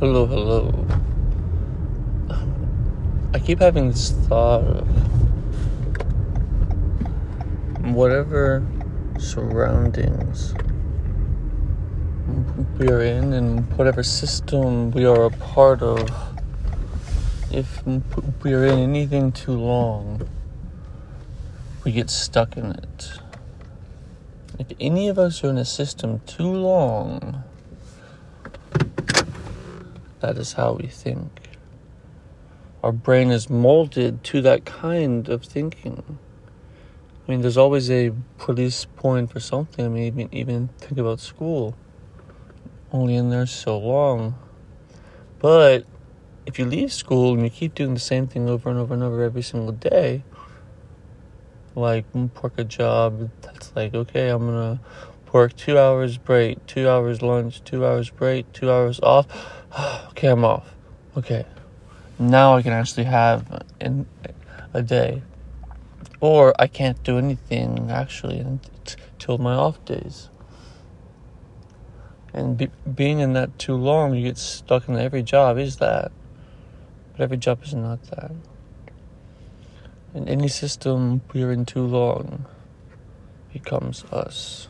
Hello, hello. I keep having this thought of whatever surroundings we are in and whatever system we are a part of, if we are in anything too long, we get stuck in it. If any of us are in a system too long, that is how we think. Our brain is molded to that kind of thinking. I mean, there's always a police point for something. I mean, even, think about school. Only in there so long. But if you leave school and you keep doing the same thing over and over and over every single day, like mm, work a job that's like, okay, I'm gonna work two hours break, two hours lunch, two hours break, two hours off. okay, I'm off. Okay, now I can actually have in a day, or I can't do anything actually until my off days. And be, being in that too long, you get stuck in every job is that, but every job is not that. In any system we are in too long becomes us.